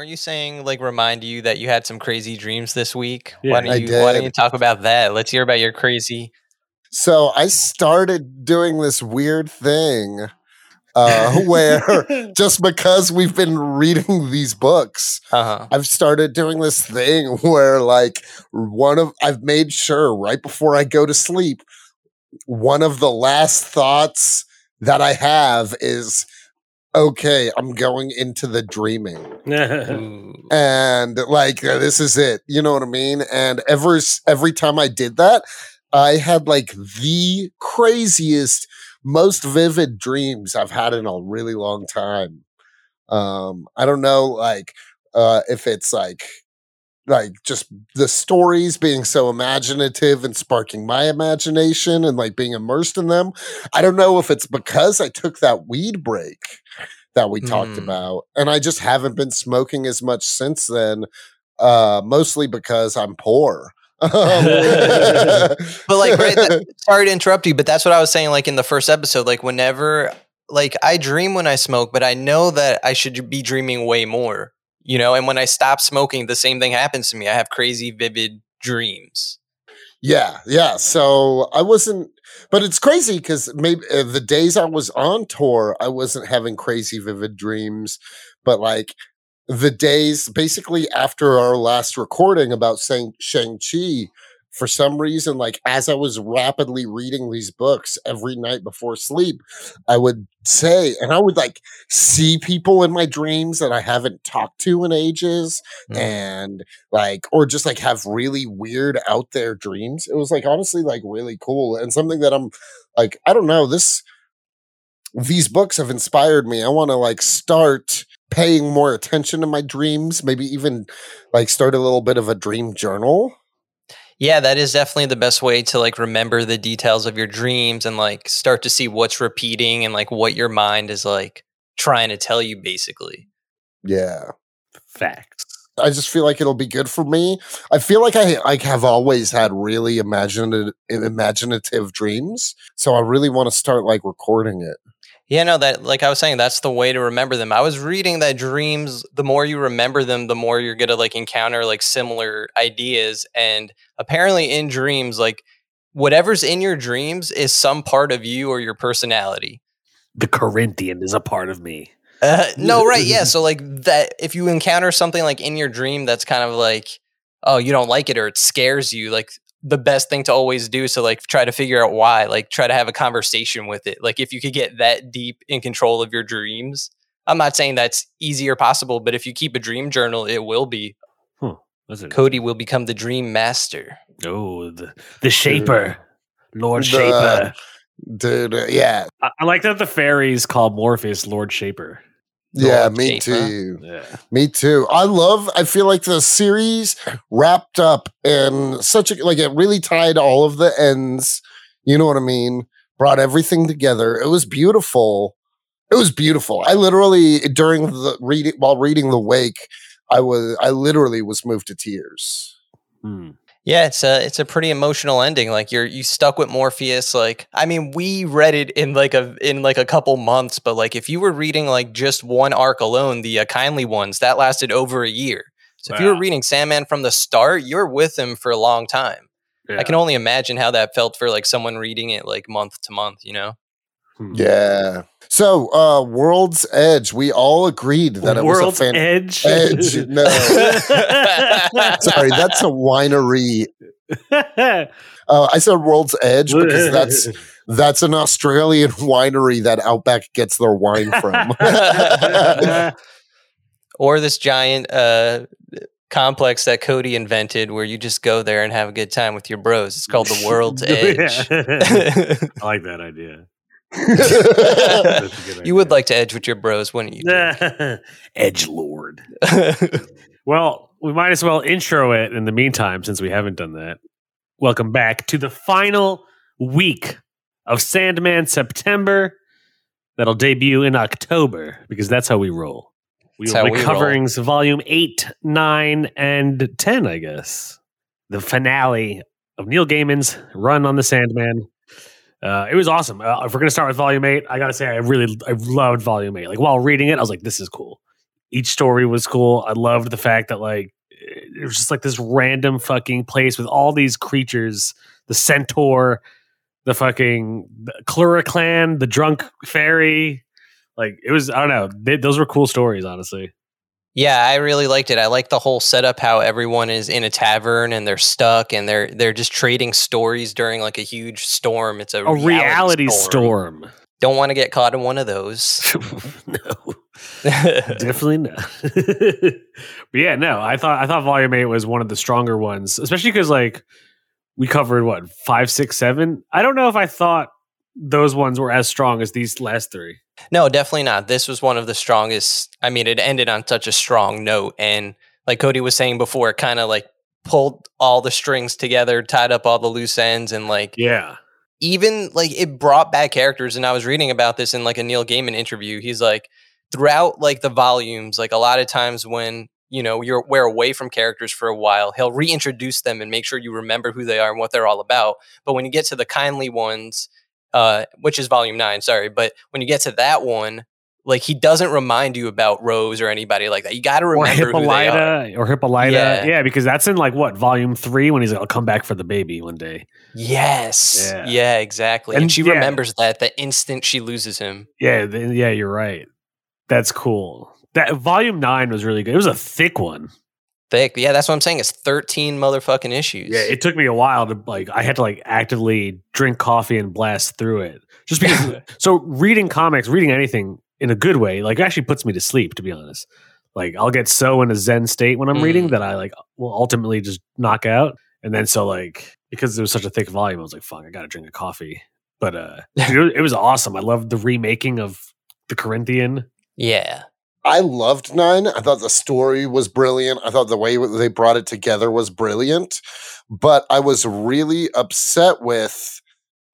weren't you saying like remind you that you had some crazy dreams this week? Yeah, why don't you why don't you talk about that? Let's hear about your crazy So I started doing this weird thing uh, where just because we've been reading these books, uh-huh. I've started doing this thing where like one of I've made sure right before I go to sleep, one of the last thoughts that I have is okay, I'm going into the dreaming. And like uh, this is it you know what i mean? And ever every time i did that i had like the craziest most vivid dreams i've had in a really long time. Um i don't know like uh if it's like like just the stories being so imaginative and sparking my imagination and like being immersed in them. I don't know if it's because i took that weed break that we talked Mm. about and i just haven't been smoking as much since then uh mostly because i'm poor. But like right that, sorry to interrupt you, but that's what I was saying like in the first episode like whenever like I dream when I smoke, but I know that I should be dreaming way more, you know? And when I stop smoking, the same thing happens to me. I have crazy vivid dreams. Yeah, yeah. So I wasn't, but it's crazy because maybe uh, the days I was on tour, I wasn't having crazy vivid dreams. But like the days basically after our last recording about saying Shang-Chi, for some reason, like as I was rapidly reading these books every night before sleep, I would say, and I would like see people in my dreams that I haven't talked to in ages Mm. and like or just like have really weird out there dreams. It was like honestly like really cool and something that i'm like i don't know this these books have inspired me. I want to like start paying more attention to my dreams maybe even like start a little bit of a dream journal Yeah, that is definitely the best way to like remember the details of your dreams and like start to see what's repeating and like what your mind is like trying to tell you basically. yeah Facts. I just feel like it'll be good for me. I feel like I like have always had really imaginative imaginative dreams, so I really want to start like recording it. Yeah, no, that like I was saying, that's the way to remember them. I was reading that dreams, the more you remember them, the more you're gonna like encounter like similar ideas. And apparently in dreams, like whatever's in your dreams is some part of you or your personality. The Corinthian is a part of me. Uh, no, right, yeah. So like that if you encounter something like in your dream that's kind of like, oh, you don't like it or it scares you, like the best thing to always do so like try to figure out why like try to have a conversation with it like if you could get that deep in control of your dreams i'm not saying that's easy or possible but if you keep a dream journal it will be What's cody will become the dream master Oh, the, the Shaper. Lord The- Shaper. Dude, uh, yeah. I, I like that the fairies call Morpheus Lord Shaper. Yeah, me Shaper. too. Yeah. Me too. I love I feel like the series wrapped up in such a like it really tied all of the ends. You know what I mean? Brought everything together. It was beautiful. It was beautiful. I literally during the reading while reading The Wake, I was I literally was moved to tears. Hmm. Yeah, it's a it's a pretty emotional ending. Like you're you stuck with Morpheus. Like I mean, we read it in like a in like a couple months, but like if you were reading like just one arc alone, the uh, kindly ones that lasted over a year. So if you were reading Sandman from the start, you're with him for a long time. I can only imagine how that felt for like someone reading it like month to month. You know? Hmm. Yeah. So, uh, World's Edge, we all agreed that it World's was a fan- Edge. Edge. No, sorry, that's a winery. Uh, I said World's Edge because that's that's an Australian winery that Outback gets their wine from. or this giant uh, complex that Cody invented where you just go there and have a good time with your bros. It's called the World's Edge. I like that idea. That's a good you would like to edge with your bros, wouldn't you? Edge Lord. Well, we might as well intro it in the meantime since we haven't done that. Welcome back to the final week of Sandman September that'll debut in October because that's how we roll. We will be covering volume 8, 9, and 10, I guess. The finale of Neil Gaiman's run on the Sandman. Uh, it was awesome. Uh, if we're gonna start with volume eight, I gotta say I really I loved volume eight. Like while reading it, I was like, "This is cool." Each story was cool. I loved the fact that like it was just like this random fucking place with all these creatures: the centaur, the fucking the clan, the drunk fairy. Like it was, I don't know. They, those were cool stories, honestly. Yeah, I really liked it. I like the whole setup how everyone is in a tavern and they're stuck and they're they're just trading stories during like a huge storm. It's a, A reality storm. Don't want to get caught in one of those. no. Definitely not. but yeah, no, I thought I thought Volume Eight was one of the stronger ones, especially because like we covered what five, six, seven. I don't know if I thought those ones were as strong as these last three. no, definitely not. This was one of the strongest. I mean, it ended on such a strong note and like Cody was saying before, it kind of like pulled all the strings together, tied up all the loose ends and like Yeah, even like it brought back characters and i was reading about this in like a neil gaiman interview he's like throughout like the volumes like a lot of times when you know you're we're away from characters for a while he'll reintroduce them and make sure you remember who they are and what they're all about but when you get to the kindly ones uh which is volume 9 sorry but when you get to that one like he doesn't remind you about rose or anybody like that you got to or remember who they are Hippolyta, or Hippolyta. Yeah. Yeah. because that's in like what volume three when he's like, "I'll come back for the baby one day." yes Yeah. yeah, exactly and, And she yeah. remembers that the instant she loses him Yeah, yeah, you're right. That's cool. That volume nine was really good. It was a thick one. Thick. Yeah, that's what I'm saying. It's 13 motherfucking issues. Yeah, it took me a while to like. I had to like actively drink coffee and blast through it, just because. so reading comics, reading anything in a good way, like actually puts me to sleep. To be honest, like I'll get so in a zen state when I'm reading Mm. that I like will ultimately just knock out. And then so like because it was such a thick volume, I was like, "Fuck, I got to drink a coffee." But uh, it, was, it was awesome. I loved the remaking of the Corinthian. yeah. I loved Nine. I thought the story was brilliant. I thought the way they brought it together was brilliant. But I was really upset with,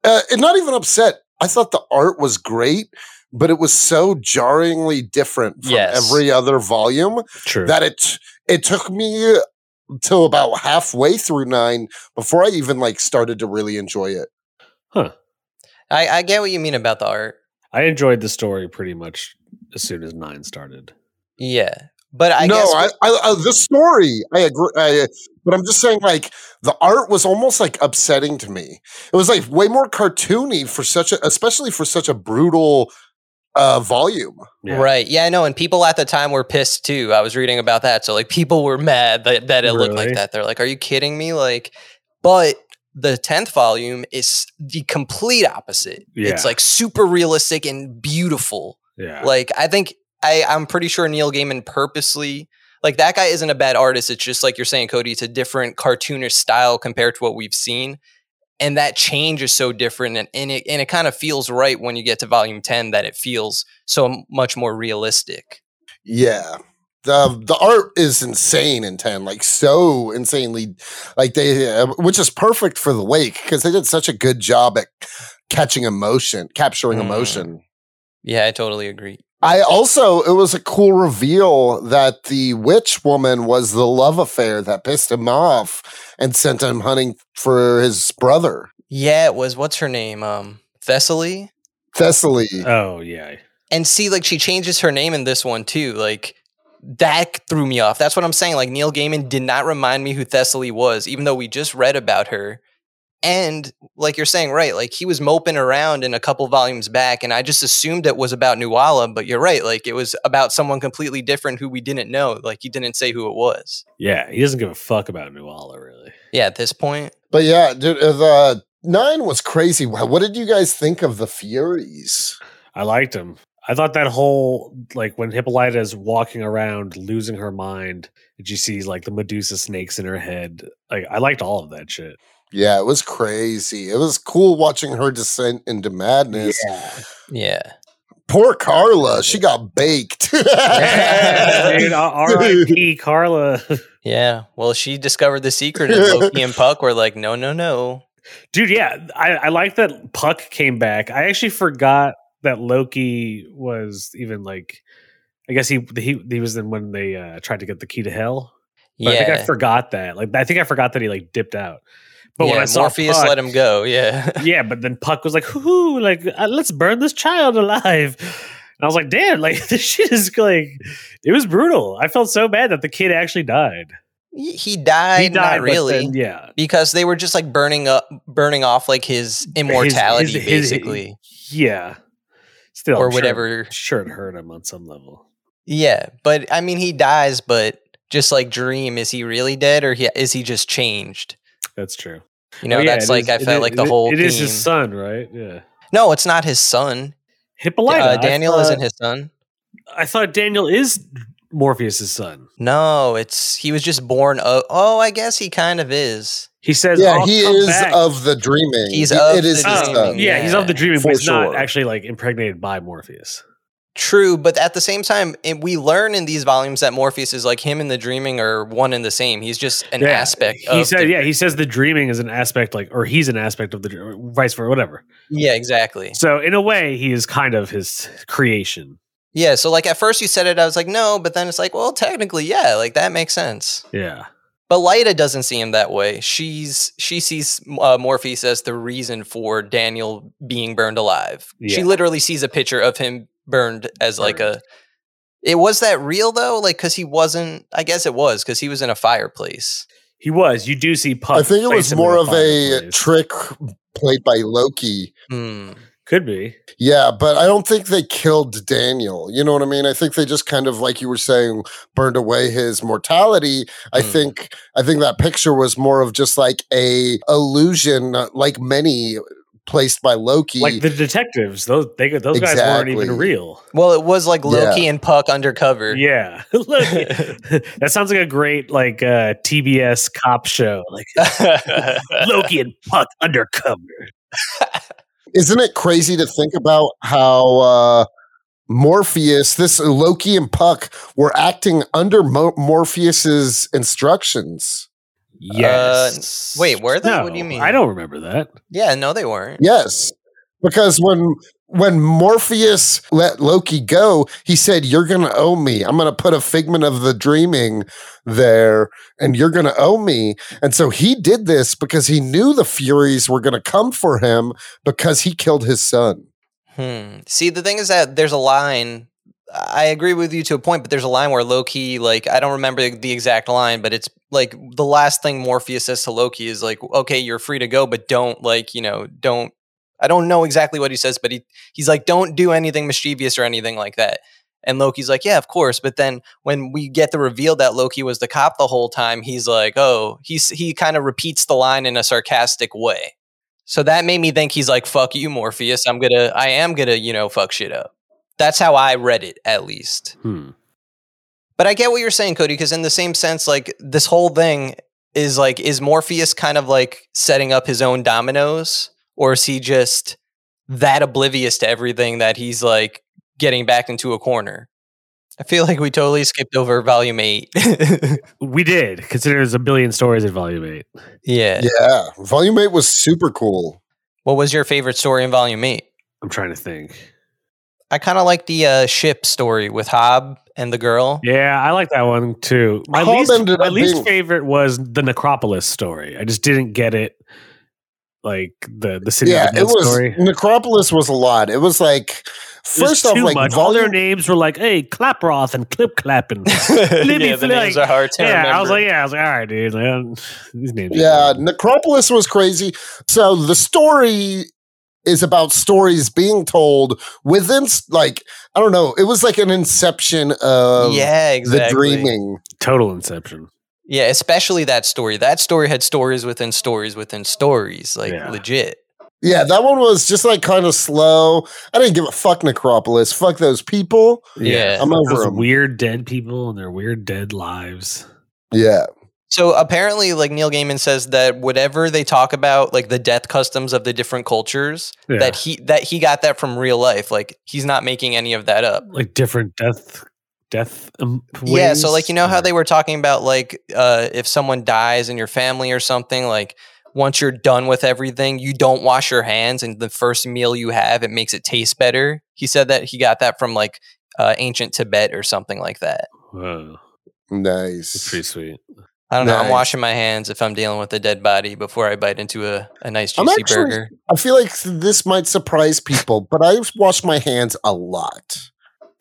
uh, and not even upset. I thought the art was great, but it was so jarringly different from Yes. every other volume True. that it it took me till about halfway through Nine before I even like started to really enjoy it. Huh. I, I get what you mean about the art. I enjoyed the story pretty much as soon as nine started. Yeah. But I no, guess I, I, I, the story, I agree. I, but I'm just saying, like the art was almost like upsetting to me. It was like way more cartoony for such a, especially for such a brutal uh, volume. Yeah. Right. Yeah, I know. And people at the time were pissed too. I was reading about that. So like people were mad that, that it looked like that. They're like, Are you kidding me? Like, but the 10th volume is the complete opposite. It's like super realistic and beautiful. Yeah. Like I think I I'm pretty sure Neil Gaiman purposely like that guy isn't a bad artist. It's just like you're saying, Cody. It's a different cartoonish style compared to what we've seen, and that change is so different. And, and it and it kind of feels right when you get to volume ten that it feels so much more realistic. Yeah. The, the art is insane in 10 like so insanely like they uh, which is perfect for the wake because they did such a good job at catching emotion capturing Mm. emotion Yeah, I totally agree. I also, it was a cool reveal that the witch woman was the love affair that pissed him off and sent him hunting for his brother, Yeah, it was what's her name? Um, Thessaly. Thessaly. oh yeah. and see like she changes her name in this one too like that threw me off that's what i'm saying like neil gaiman did not remind me who thessaly was even though we just read about her And like you're saying, right? Like he was moping around in a couple volumes back, and I just assumed it was about Nuala. But you're right; like it was about someone completely different who we didn't know. Like he didn't say who it was. Yeah, he doesn't give a fuck about Nuala really. Yeah, at this point, But yeah, dude, uh, the nine was crazy. What did you guys think of the Furies? I liked him. I thought that whole like when Hippolyta is walking around losing her mind, and you see like the Medusa snakes in her head. Like I liked all of that shit. Yeah, it was crazy. It was cool watching her descent into madness. yeah. Poor Carla, she got baked. Dude, R.I.P. Carla. Yeah. Well, she discovered the secret, and Loki and Puck were like, "No, no, no." Dude, yeah, I, I like that Puck came back. I actually forgot that Loki was even like. I guess he he he was in when they uh, tried to get the key to hell. But I think I forgot that. Like I think I forgot that he like dipped out. But when I saw Morpheus Puck, let him go. Yeah. yeah, but then Puck was like, "Hoo, like uh, let's burn this child alive." And I was like, "Damn, like this shit is like it was brutal." I felt so bad that the kid actually died. he died. he died, not really. Then, yeah, because they were just like burning up, burning off like his immortality, his- his- basically, yeah. Still, or I'm sure- whatever. Sure, it hurt him on some level. Yeah, but I mean, he dies, but just like Dream, is he really dead, or he, is he just changed? That's true. You know, Oh, yeah, that's like is- I felt is- like the it- whole. It is his son, right? Yeah. No, it's not his son. Hippolyta. Uh, Daniel thought- isn't his son. I thought Daniel is Morpheus's son. No, it's he was just born. Of, oh, I guess he kind of is. He says, yeah, he is back." of the dreaming. He's He- of it is the his Oh, dreaming, son. yeah, he's of the dreaming, for but he's not actually like impregnated by Morpheus. True, but at the same time, it, we learn in these volumes that Morpheus is like him and the dreaming are one and the same. He's just an Yeah, aspect. He of said, the- yeah, he says the dreaming is an aspect, like, or he's an aspect of the vice versa, whatever. yeah, exactly. So in a way, he is kind of his creation. Yeah, so like at first you said it, I was like, no, but then it's like, well, technically, yeah, like that makes sense. Yeah, But Lyta doesn't see him that way. She's she sees uh, Morpheus as the reason for Daniel being burned alive. She literally sees a picture of him burned as like a. It was that real though, like because he wasn't. I guess it was because he was in a fireplace. he was. You do see Puck. I think it was more of a fireplace. trick played by Loki. Hmm. Could be. Yeah, but I don't think they killed Daniel. You know what I mean? I think they just kind of like you were saying burned away his mortality. I Hmm. think I think that picture was more of just like a illusion like many placed by Loki. Like the detectives, those they those guys weren't even real. Well, it was like Loki Yeah. and Puck undercover. Yeah, that sounds like a great like uh, TBS cop show, like Loki and Puck undercover. Isn't it crazy to think about how uh Morpheus, this Loki and Puck were acting under Mo- Morpheus's instructions. Yes. wait, were they? What do you mean? I don't remember that. yeah, no, they weren't. Yes. Because when when Morpheus let Loki go, he said, You're gonna owe me. I'm gonna put a figment of the dreaming there, and you're gonna owe me. And so he did this because he knew the Furies were gonna come for him because he killed his son. Hmm. See, the thing is that there's a line. I agree with you to a point, but there's a line where Loki, like, I don't remember the exact line, but it's like the last thing Morpheus says to Loki is like, "Okay, you're free to go, but don't like, you know, don't." I don't know exactly what he says, but he he's like, "Don't do anything mischievous or anything like that." And Loki's like, "Yeah, of course." But then when we get the reveal that Loki was the cop the whole time, he's like, "Oh," he's he kind of repeats the line in a sarcastic way. So that made me think he's like, fuck you, Morpheus. I'm gonna, I am gonna, you know, fuck shit up. That's how I read it, at least. Hmm. But I get what you're saying, Cody, because in the same sense, like, this whole thing is like, is Morpheus kind of like setting up his own dominoes? Or is he just that oblivious to everything that he's like getting back into a corner? I feel like we totally skipped over volume eight. We did consider there's a billion stories in Volume Eight. yeah. Yeah. Volume 8 was super cool. What was your favorite story in volume eight? I'm trying to think. I kind of like the uh, ship story with Hob and the girl. Yeah, I like that one too. My Hob least, my up least being- favorite was the Necropolis story. I just didn't get it, like the the city yeah, of the it was story. Necropolis was a lot. It was like It was First off, like much. all their names were like, "Hey, Klaproth" and "Clip Clapping." yeah, the feel names are hard to yeah, remember. I was like, yeah, I was like, all right, dude. Like, these names. yeah. Necropolis was crazy. So the story is about stories being told within, like, I don't know, it was like an inception of yeah, the dreaming. total Inception. Yeah, especially that story. That story had stories within stories within stories, like Yeah. legit. Yeah, that one was just like kind of slow. I didn't give a fuck Necropolis. Fuck those people. Yeah. I'm over Those them. weird dead people and their weird dead lives. Yeah. So apparently, like Neil Gaiman says that whatever they talk about, like the death customs of the different cultures, Yeah. that he that he got that from real life. Like he's not making any of that up. like different death, death. Um, Yeah, so like you know how they were talking about like uh if someone dies in your family or something, like once you're done with everything, you don't wash your hands and the first meal you have it makes it taste better. He said that he got that from like uh, ancient Tibet or something like that. Whoa, it's Nice. pretty sweet. I don't know. I'm washing my hands if I'm dealing with a dead body before I bite into a, a nice I'm juicy actually- burger. I feel like this might surprise people, but I wash my hands a lot.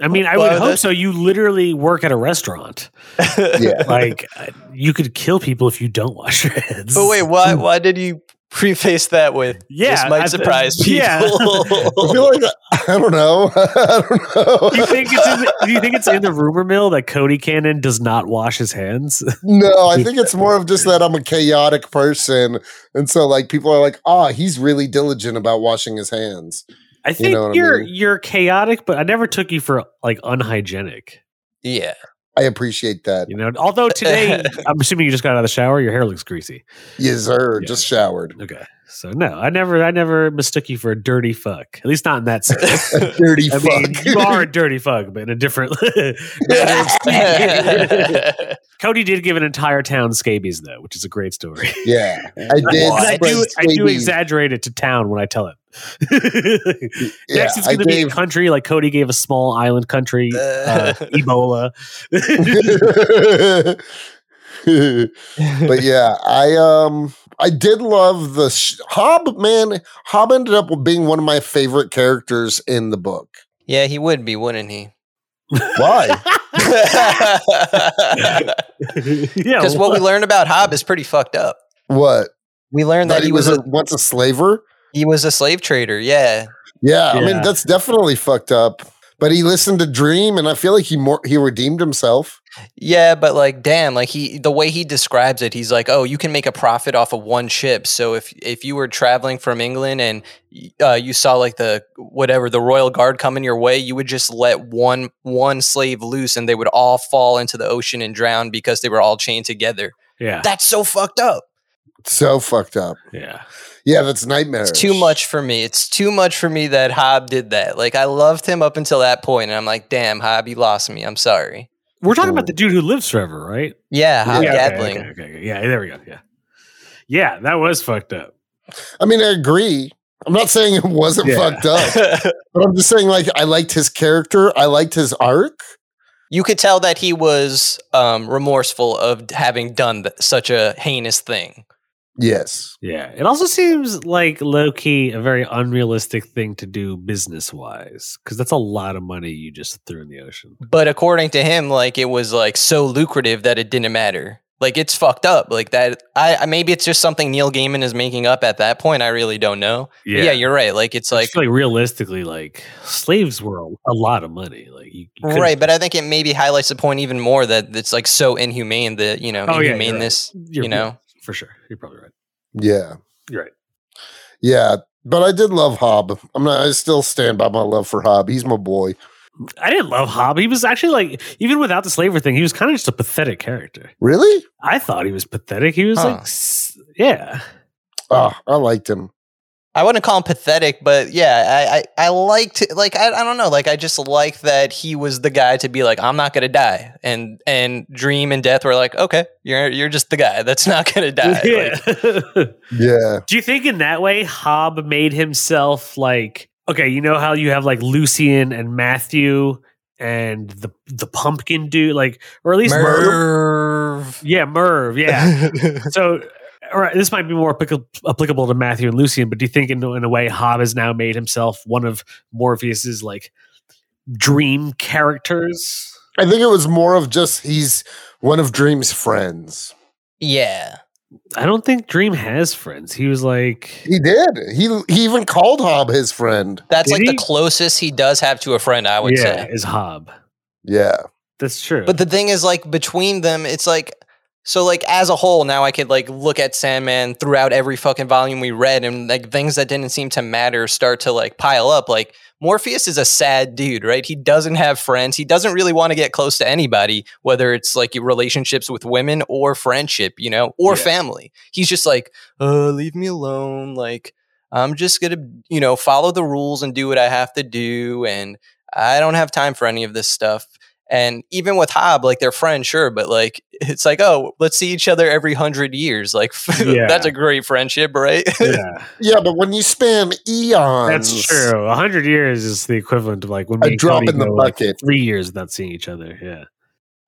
I mean, I Well, would hope that's- so. You literally work at a restaurant. Yeah. Like uh, you could kill people if you don't wash your hands. But wait, why why did you preface that with Yeah, this might I- surprise people? yeah. I feel like I don't know. I don't know. Do you think it's in the, do you think it's in the rumor mill that Cody Cannon does not wash his hands? no, I think it's more of just that I'm a chaotic person, and so like people are like, "Ah, he's really diligent about washing his hands." I think know what I you are mean? you're chaotic, but I never took you for like unhygienic. yeah. I appreciate that. You know, although today I'm assuming you just got out of the shower, your hair looks greasy. Yes, sir. Yeah. Just showered. Okay, so no, I never, I never mistook you for a dirty fuck. At least not in that sense. Dirty I fuck. mean, you are a dirty fuck, but in a different. Cody did give an entire town scabies though, which is a great story. yeah, I did. I do, I do exaggerate it to town when I tell it. Yeah, Next, it's going to be a country like Cody gave a small island country, uh, Ebola. but yeah, I um I did love the sh- Hob man. Hob ended up being one of my favorite characters in the book. yeah, he would be, wouldn't he? Why? yeah, Because what we learned about Hob is pretty fucked up. what? We learned that, That he was a, once a slaver? He was a slave trader. Yeah, Yeah, I mean that's definitely fucked up. But he listened to Dream, and I feel like he more he redeemed himself. yeah, but like, damn, like he the way he describes it, he's like, oh, you can make a profit off of one ship. So if if you were traveling from England and uh, you saw like the whatever the royal guard coming your way, you would just let one one slave loose, and they would all fall into the ocean and drown because they were all chained together. yeah, That's so fucked up. So fucked up. yeah. Yeah, that's nightmare. It's too much for me. It's too much for me that Hob did that. Like I loved him up until that point, and I'm like, damn, Hob, you lost me. I'm sorry. We're talking about the dude who lives forever, right? Yeah, Hob Yeah, okay, Gadling. okay, okay, okay. Yeah, there we go. Yeah, yeah, that was fucked up. I mean, I agree. I'm not saying it wasn't Yeah. fucked up, but I'm just saying like I liked his character. I liked his arc. you could tell that he was um, remorseful of having done th- such a heinous thing. Yes. Yeah, it also seems like low key a very unrealistic thing to do business wise because that's a lot of money you just threw in the ocean. But according to him, like it was like so lucrative that it didn't matter. Like it's fucked up. Like that. I I- maybe it's just something Neil Gaiman is making up at that point. I really don't know. But Yeah, you're right. Like it's like like realistically, like slaves were a, a lot of money. Like you, you right. But I think it maybe highlights the point even more that it's like so inhumane that you know Oh, yeah, right. You're- you know. For sure, you're probably right. Yeah. You're right. Yeah. But I did love Hob. I'm not. I still stand by my love for Hob. He's my boy. I didn't love Hob. He was actually like, even without the slaver thing, he was kind of just a pathetic character. Really? I thought he was pathetic. He was Huh. like, yeah, Oh, I liked him. I wouldn't call him pathetic, but yeah, I, I, I liked like I, I don't know, like I just like that he was the guy to be like, I'm not gonna die. And and Dream and Death were like, Okay, you're you're just the guy that's not gonna die. Like, yeah. Yeah. Do you think in that way Hob made himself like okay, you know how you have like Lucien and Matthew and the the pumpkin dude, like or at least Merv. Yeah, Merv. Yeah. so all right, this might be more applicable to Matthew and Lucien, but do you think in, in a way Hob has now made himself one of Morpheus's like dream characters. I think it was more of just he's one of Dream's friends. Yeah. I don't think Dream has friends. He was like, He did. He he even called Hob his friend. That's Did like he? the closest he does have to a friend, I would yeah, say. is Hob. Yeah. That's true. But the thing is, like, between them, it's like, so, like, as a whole, now I could, like, look at Sandman throughout every fucking volume we read, and, like, things that didn't seem to matter start to, like, pile up. Like, Morpheus is a sad dude, right? He doesn't have friends. He doesn't really want to get close to anybody, whether it's, like, relationships with women or friendship, you know, or Yeah. family. He's just like, uh, leave me alone. Like, I'm just going to, you know, follow the rules and do what I have to do. And I don't have time for any of this stuff. And even with Hob, like they're friends, sure, but like it's like, oh, let's see each other every hundred years. Like Yeah. that's a great friendship, right? yeah, Yeah, but when you span eons, that's true. A hundred years is the equivalent of like when A me and drop in the go, like, bucket. three years without seeing each other. Yeah,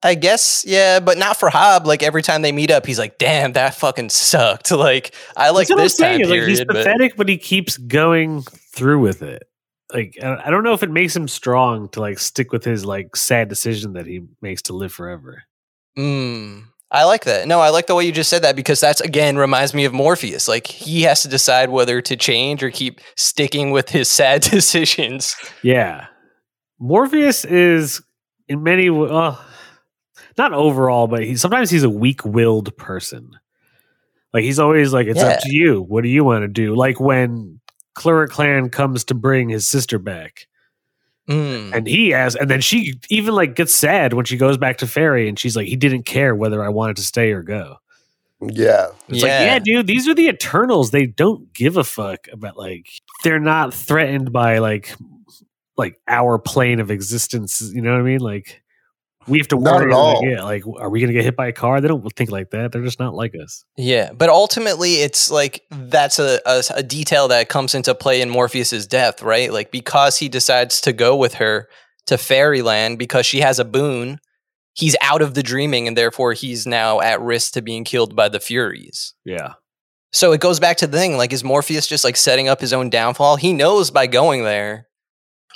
I guess, yeah, but not for Hob. Like every time they meet up, he's like, damn, that fucking sucked. Like I like That's this time period. Like he's but- pathetic, but he keeps going through with it. Like I don't know if it makes him strong to like stick with his like sad decision that he makes to live forever. Mm, I like that. No, I like the way you just said that because that's again reminds me of Morpheus. Like he has to decide whether to change or keep sticking with his sad decisions. Yeah, Morpheus is in many uh, not overall, but he sometimes he's a weak-willed person. Like he's always like, "It's Yeah. up to you. What do you want to do?" Like when Cluracan comes to bring his sister back, Mm. and he asks, and then she even like gets sad when she goes back to Fairy, and she's like, "He didn't care whether I wanted to stay or go." yeah. It's like, yeah, dude, these are the Eternals. They don't give a fuck about like they're not threatened by like like our plane of existence. You know what I mean? Like we have to Not worry. at all. Like, yeah, like are we gonna get hit by a car? They don't think like that. They're just not like us. Yeah, but ultimately, it's like that's a, a a detail that comes into play in Morpheus's death, right? Like because he decides to go with her to Fairyland because she has a boon, he's out of the dreaming, and therefore he's now at risk to being killed by the Furies. Yeah. So it goes back to the thing: like, is Morpheus just like setting up his own downfall? He knows by going there,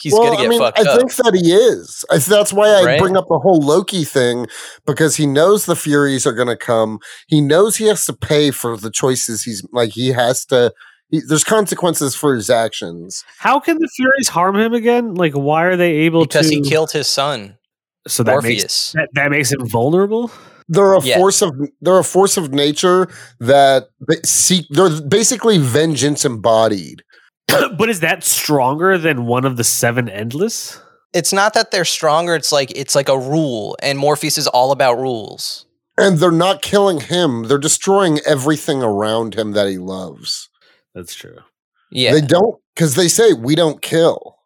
he's well, gonna get I mean, fucked I up. think that he is. I, that's why I Right? bring up the whole Loki thing because he knows the Furies are going to come. He knows he has to pay for the choices he's like. He has to. He, there's consequences for his actions. How can the Furies harm him again? Like, why are they able because to? he killed his son, so that makes that, that makes him vulnerable. They're a Yeah. force of they're a force of nature that seek. They're basically vengeance embodied. but is that stronger than one of the seven endless? It's not that they're stronger. It's like it's like a rule, and Morpheus is all about rules. And they're not killing him. They're destroying everything around him that he loves. That's true. Yeah, They don't because they say we don't kill,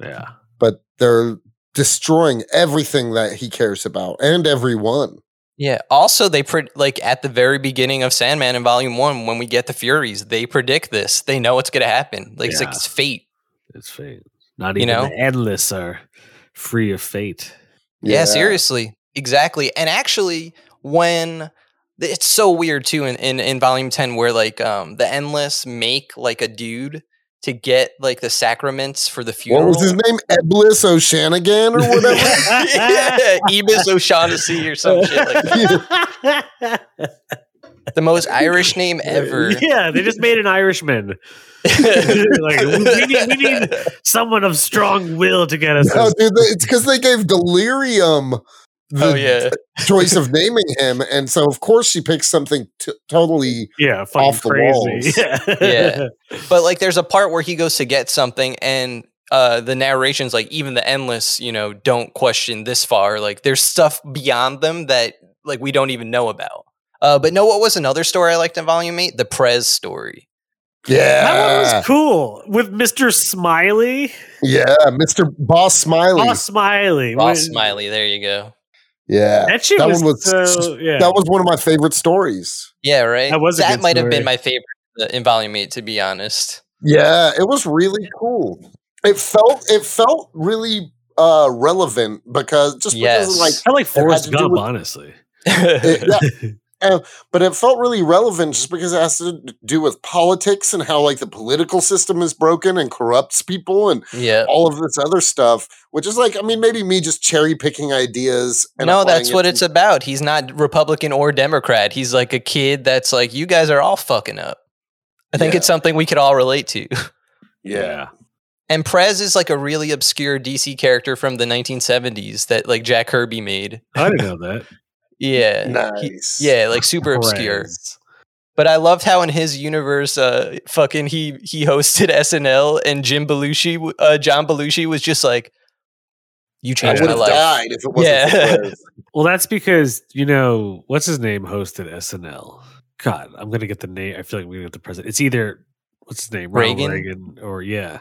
Yeah. but they're destroying everything that he cares about and everyone. Yeah. Also, they pre- like at the very beginning of Sandman in Volume One, when we get the Furies, they predict this. They know it's going to happen. Like it's like it's fate. It's fate. Not You even know? the endless are free of fate. Yeah. seriously, exactly. And actually, when it's so weird too in, in in Volume Ten, where like um the Endless make like a dude to get like the sacraments for the funeral. What was his name? Eblis O'Shanagan or whatever. yeah, Ebis O'Shaughnessy or some shit like that. The most Irish name ever. Yeah, they just made an Irishman. like we need, we need someone of strong will to get us. no, this. dude, they- it's because they gave Delirium the Oh yeah. choice of naming him, and so of course she picks something t- totally. yeah, off the crazy. walls. Yeah. Yeah. But like there's a part where he goes to get something and uh the narration's like even the endless, you know, don't question this far. Like there's stuff beyond them that like we don't even know about. Uh but no, what was another story I liked in volume eight? The Prez story. Yeah, That one was cool with Mr. Smiley. yeah, Mr. Boss Smiley. Oh, Smiley. Boss Smiley, there you go. Yeah, That shit That was, one was so, yeah. that was one of my favorite stories. Yeah, right. That was that good might have been my favorite uh, in volume eight, to be honest. Yeah, it was really cool. It felt it felt really uh relevant because just because Yes. of, like I like Forrest Gump, with- honestly. it- yeah, uh, but it felt really relevant just because it has to do with politics and how like the political system is broken and corrupts people and Yeah. all of this other stuff. Which is like, I mean, maybe me just cherry picking ideas. And no, that's it what to- it's about. He's not Republican or Democrat. He's like a kid that's like, you guys are all fucking up. I think Yeah. it's something we could all relate to. Yeah, And Prez is like a really obscure DC character from the 1970s that like Jack Kirby made. I didn't know that. Yeah. He- yeah, like super obscure. Perez. But I loved how in his universe, uh, fucking he he hosted SNL and Jim Belushi, uh, John Belushi was just like, "You changed would my life." died if it wasn't Yeah. for Well, that's because you know what's his name hosted SNL. God, I'm gonna get the name. I feel like we're gonna get the president. It's either what's his name, Ronald Reagan? Reagan, or yeah,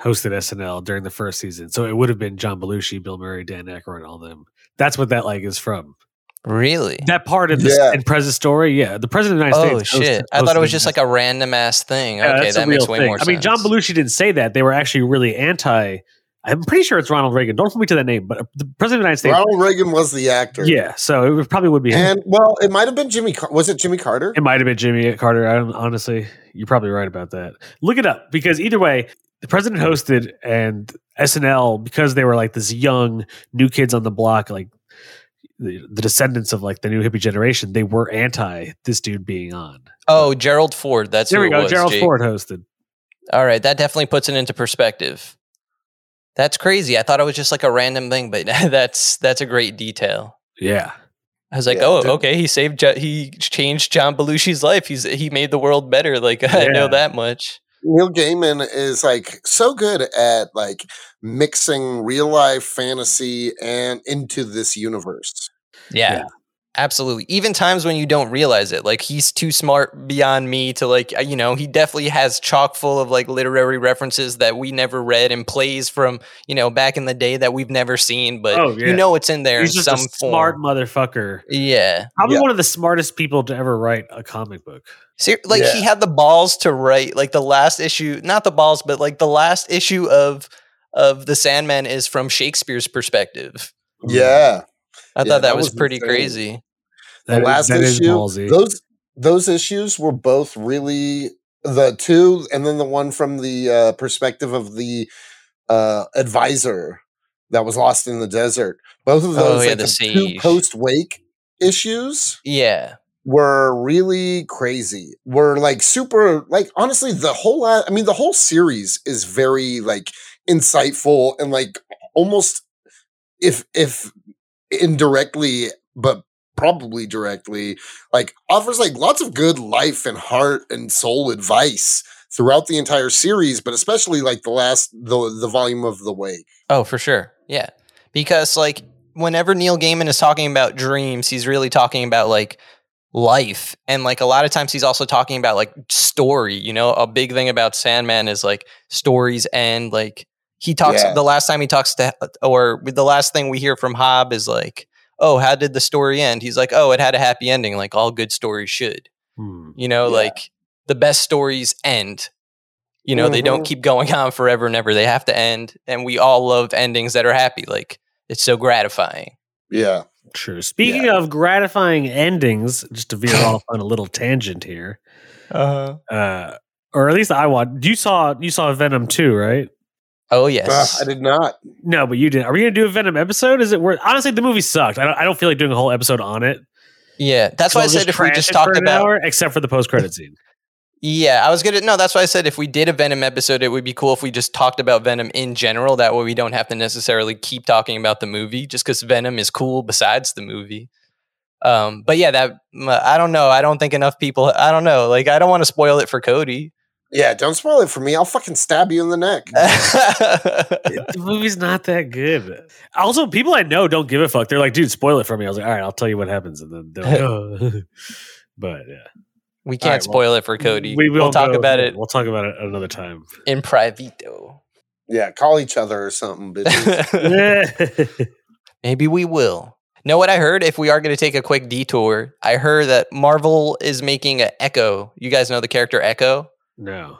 hosted SNL during the first season. So it would have been John Belushi, Bill Murray, Dan Aykroyd, all them. That's what that like is from. Really? That part of the Yeah. in President's story, yeah, the president of the United Oh States. Oh shit! hosted- I thought it was just like a random ass thing. Yeah, okay, that makes way thing. more I sense. mean, John Belushi didn't say that. They were actually really anti. I'm pretty sure it's Ronald Reagan. Don't hold me to that name, but the president of the United States. Ronald Reagan was the actor. yeah, so it probably would be him. And well, it might have been Jimmy. Car- was it Jimmy Carter? It might have been Jimmy Carter. I don't, honestly, you're probably right about that. Look it up because either way, the president hosted and SNL because they were like this young new kids on the block, like the, the descendants of like the new hippie generation. They were anti this dude being on. oh, Gerald Ford. That's there who we it go. was, Gerald Jake. Ford hosted. All right, that definitely puts it into perspective. That's crazy. I thought it was just like a random thing, but that's that's a great detail. Yeah, I was like, Yeah, oh, dude. okay. He saved. He changed John Belushi's life. He's he made the world better. Like I know that much. Neil Gaiman is like so good at like mixing real life fantasy and into this universe. Yeah, Yeah. Absolutely. Even times when you don't realize it, like he's too smart beyond me to like, uh, you know, he definitely has chock full of like literary references that we never read and plays from, you know, back in the day that we've never seen, but Oh, yeah. you know it's in there he's in just some a smart motherfucker. Yeah. Probably Yeah. one of the smartest people to ever write a comic book. Ser- like Yeah. he had the balls to write like the last issue, not the balls, but like the last issue of of the Sandman is from Shakespeare's perspective. Yeah. I Yeah, thought that, that was, was pretty insane. crazy. The That is- last is issue, ballsy. those those issues were both really the two, and then the one from the uh, perspective of the uh, advisor that was lost in the desert. Both of Oh, those, yeah, like the the two post wake issues, Yeah. were really crazy. Were like super, like honestly, the whole. la- I mean, the whole series is very like insightful and like almost, if if indirectly, but probably directly, like offers like lots of good life and heart and soul advice throughout the entire series, but especially like the last the the volume of the wake. Oh, for sure. Yeah. Because like whenever Neil Gaiman is talking about dreams, he's really talking about like life. And like a lot of times he's also talking about like story, you know, a big thing about Sandman is like stories and like he talks Yeah. the last time he talks to or the last thing we hear from Hob is like, "Oh, how did the story end?" He's like, "Oh, it had a happy ending like all good stories should." Hmm. You know, Yeah. like the best stories end. You know, they don't Mhm. keep going on forever and ever. They have to end. And we all love endings that are happy. Like it's so gratifying. Yeah. True. Speaking of gratifying endings, just to veer off on a little tangent here, Uh-huh. uh, or at least I want. You saw you saw Venom two, right? Oh yes. I did not. No, but you didn't. Are we gonna do a Venom episode? Is it worth? Honestly, the movie sucked. I don't. I don't feel like doing a whole episode on it. yeah. That's why I said if we just talked for an about hour, except for the post credit scene. Yeah, I was gonna no, that's why I said if we did a Venom episode, it would be cool if we just talked about Venom in general. That way we don't have to necessarily keep talking about the movie, just because Venom is cool besides the movie. Um, but yeah, that I don't know. I don't think enough people I don't know. Like I don't want to spoil it for Cody. Yeah, don't spoil it for me. I'll fucking stab you in the neck. the movie's not that good. Also, people I know don't give a fuck. They're like, dude, spoil it for me. I was like, all right, I'll tell you what happens, and then they're like, oh. but yeah, we can't right, well, spoil it for Cody. we will we'll talk go- about it We'll talk about it another time. in privito. Yeah, call each other or something, bitches. Maybe we will. Know what I heard? If we are going to take a quick detour, I heard that Marvel is making an Echo. You guys know the character Echo? No,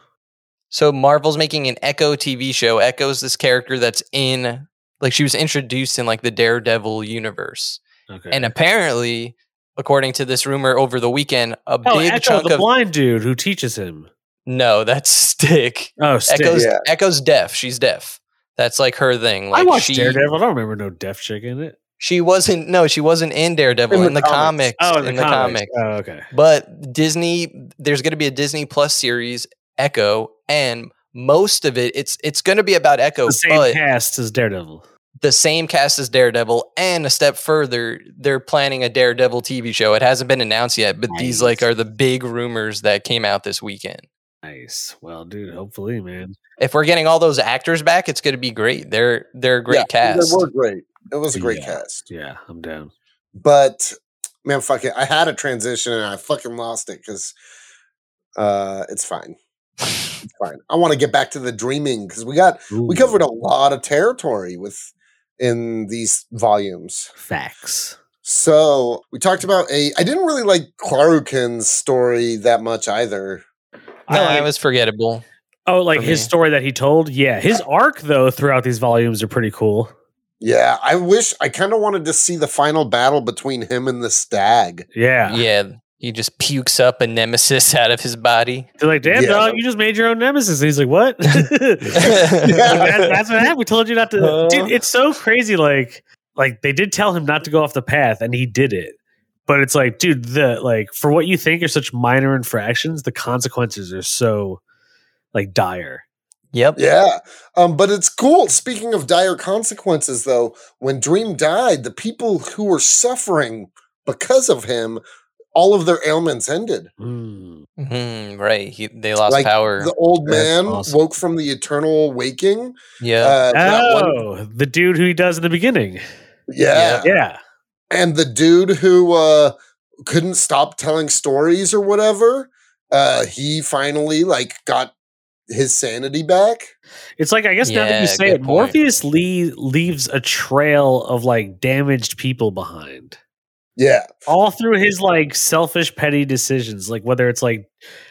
So Marvel's making an Echo TV show. Echo's this character that's in like she was introduced in like the Daredevil universe. okay, And apparently according to this rumor over the weekend, a Oh, big Echo, chunk the of blind dude who teaches him. no, that's Stick. Oh, Stick. Echo's Yeah. Echo's deaf. She's deaf. That's like her thing. Like I watched she, Daredevil. I don't remember no deaf chick in it. She wasn't. No, she wasn't in Daredevil In in the the, comics. comics. Oh, in the comic. Oh, okay. But Disney, there's going to be a Disney Plus series, Echo, and most of it, it's it's going to be about Echo, The same but cast as Daredevil. the same cast as Daredevil, and a step further, they're planning a Daredevil TV show. It hasn't been announced yet, but these like are the big rumors that came out this weekend. Nice. Well, dude, hopefully, man. If we're getting all those actors back, it's going to be great. They're they're a great Yeah, cast. They were great. It was a great Yeah. cast. Yeah, I'm down. But man, fuck it. I had a transition and I fucking lost it because uh it's fine. It's fine. I want to get back to the dreaming because we got we covered a lot of territory with in these volumes. facts. So we talked about a. I didn't really like Cluracan's story that much either. I Nah, it was forgettable. Oh, like for his me. story that he told? Yeah. His arc, though, throughout these volumes are pretty cool. Yeah, I wish I kind of wanted to see the final battle between him and the stag. Yeah. Yeah, he just pukes up a nemesis out of his body. They're like, damn, Yeah. dog, you just made your own nemesis. And he's like, what? Yeah. that- that's what happened. We told you not to. Uh. Dude, it's so crazy. Like, like they did tell him not to go off the path, and he did it. But it's like, dude, the like for what you think are such minor infractions, the consequences are so like dire. Yep. Yeah, um, but it's cool. Speaking of dire consequences, though, when Dream died, the people who were suffering because of him, all of their ailments ended. Mm. Mhm, right. He, they lost Like power. the old man awesome. woke from the eternal waking. yeah. Uh, that one- Oh, the dude who he does in the beginning. yeah. Yeah. and the dude who uh couldn't stop telling stories or whatever uh he finally like got his sanity back It's like I guess now that you say it, point. Morpheus le- leaves a trail of like damaged people behind. yeah all through his like selfish petty decisions like whether it's like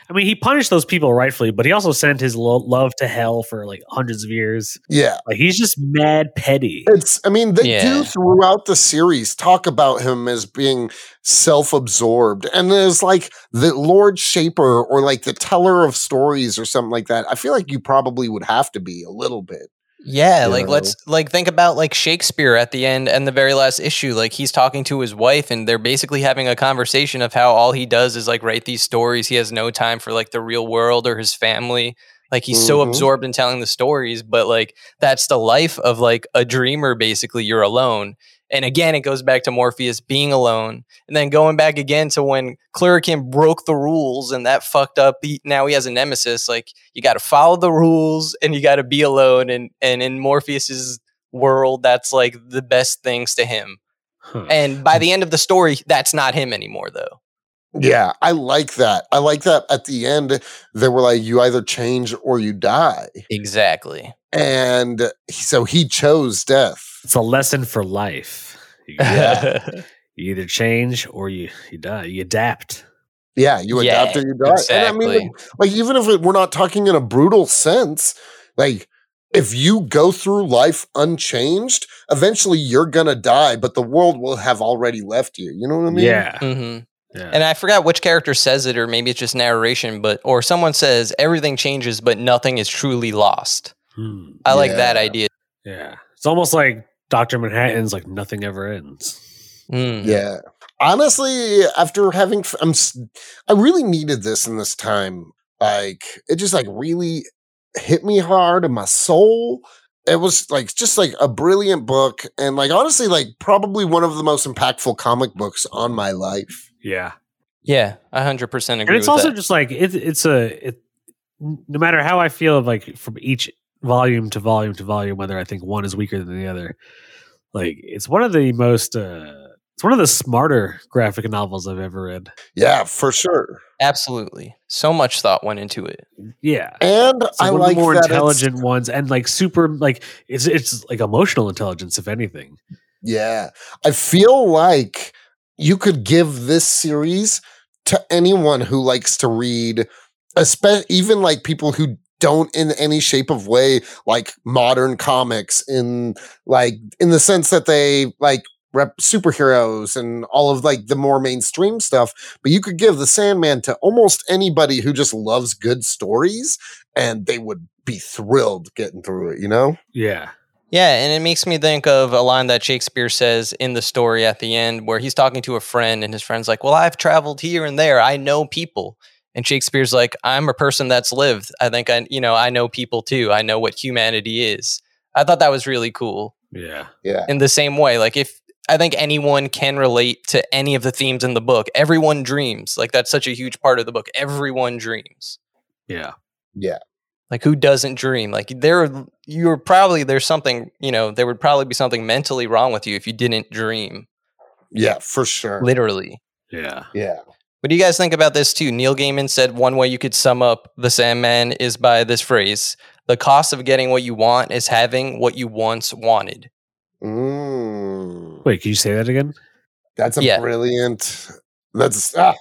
i mean he punished those people rightfully but he also sent his lo- love to hell for like hundreds of years. Yeah. Like he's just mad petty. It's i mean they do throughout the series talk about him as being self-absorbed and there's like the lord shaper or like the teller of stories or something like that. I feel like you probably would have to be a little bit Yeah, You like know? let's like think about like Shakespeare at the end and the very last issue. Like he's talking to his wife and they're basically having a conversation of how all he does is like write these stories. He has no time for like the real world or his family. Like he's so Mhm. absorbed in telling the stories, but like that's the life of like a dreamer basically. You're alone. And again, it goes back to Morpheus being alone, and then going back again to when Cluracan broke the rules, and that fucked up. He, now he has a nemesis. Like you got to follow the rules, and you got to be alone. And and in Morpheus's world, that's like the best things to him. Huh. And by hmm. the end of the story, that's not him anymore, though. Yeah i like that i like that at the end they were like you either change or you die Exactly. and so he chose death. it's a lesson for life you, Yeah. you either change or you you die you adapt Yeah, you Yeah, adapt or you die. And I mean, like, like, even if it, we're not talking in a brutal sense, like if you go through life unchanged, eventually you're gonna die, but the world will have already left you. You know what I mean? yeah hmm yeah And I forgot which character says it, or maybe it's just narration, but or someone says everything changes, but nothing is truly lost. Hmm. I like that idea. yeah it's almost like dr manhattan's like nothing ever ends Mm. Yeah. Honestly, after having, I'm, I really needed this in this time. Like, it just like really hit me hard in my soul. It was like just like a brilliant book, and like honestly, like probably one of the most impactful comic books on my life. Yeah Yeah, I hundred percent agree. and it's with also that. just like it, it's a it, no matter how i feel like from each volume to volume to volume whether i think one is weaker than the other like it's one of the most uh it's one of the smarter graphic novels i've ever read Yeah, for sure. absolutely so much thought went into it. yeah And it's I one like the more that intelligent ones and like super like it's it's like emotional intelligence if anything Yeah. I feel like you could give this series to anyone who likes to read, especially even like people who don't in any shape of way like modern comics in like in the sense that they like rep superheroes and all of like the more mainstream stuff. But you could give the Sandman to almost anybody who just loves good stories, and they would be thrilled getting through it. You know? Yeah. Yeah, and it makes me think of a line that Shakespeare says in the story at the end where he's talking to a friend and his friend's like, Well, I've traveled here and there. I know people. And Shakespeare's like, I'm a person that's lived. I think I, you know, I know people too. I know what humanity is. I thought that was really cool. Yeah. Yeah. In the same way, like if I think anyone can relate to any of the themes in the book, everyone dreams. Like that's such a huge part of the book. Everyone dreams. Yeah. Yeah. Like who doesn't dream? Like there, you're probably there's something you know. There would probably be something mentally wrong with you if you didn't dream. Yeah, for sure. Literally. Yeah. Yeah. What do you guys think about this too? Neil Gaiman said one way you could sum up the Sandman is by this phrase: "The cost of getting what you want is having what you once wanted." Mm, Wait, can you say that again? that's a Yeah. brilliant. That's ah,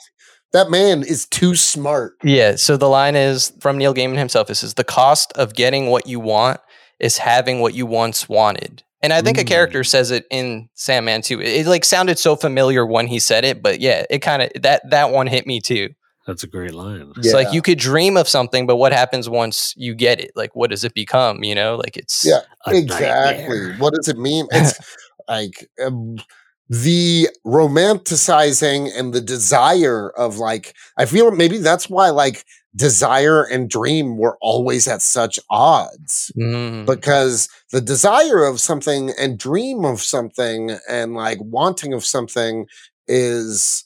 that man is too smart. Yeah. So the line is from Neil Gaiman himself. It says, "The cost of getting what you want is having what you once wanted." And I think a Mm. character says it in Sandman too. It, it like sounded so familiar when he said it, but yeah, it kind of that that one hit me too. That's a great line. It's like you could dream of something, but what happens once you get it? Like, what does it become? You know, like it's Yeah. A exactly. nightmare. What does it mean? It's like um, the romanticizing and the desire of like. I feel maybe that's why like desire and dream were always at such odds Mm. because the desire of something and dream of something and like wanting of something is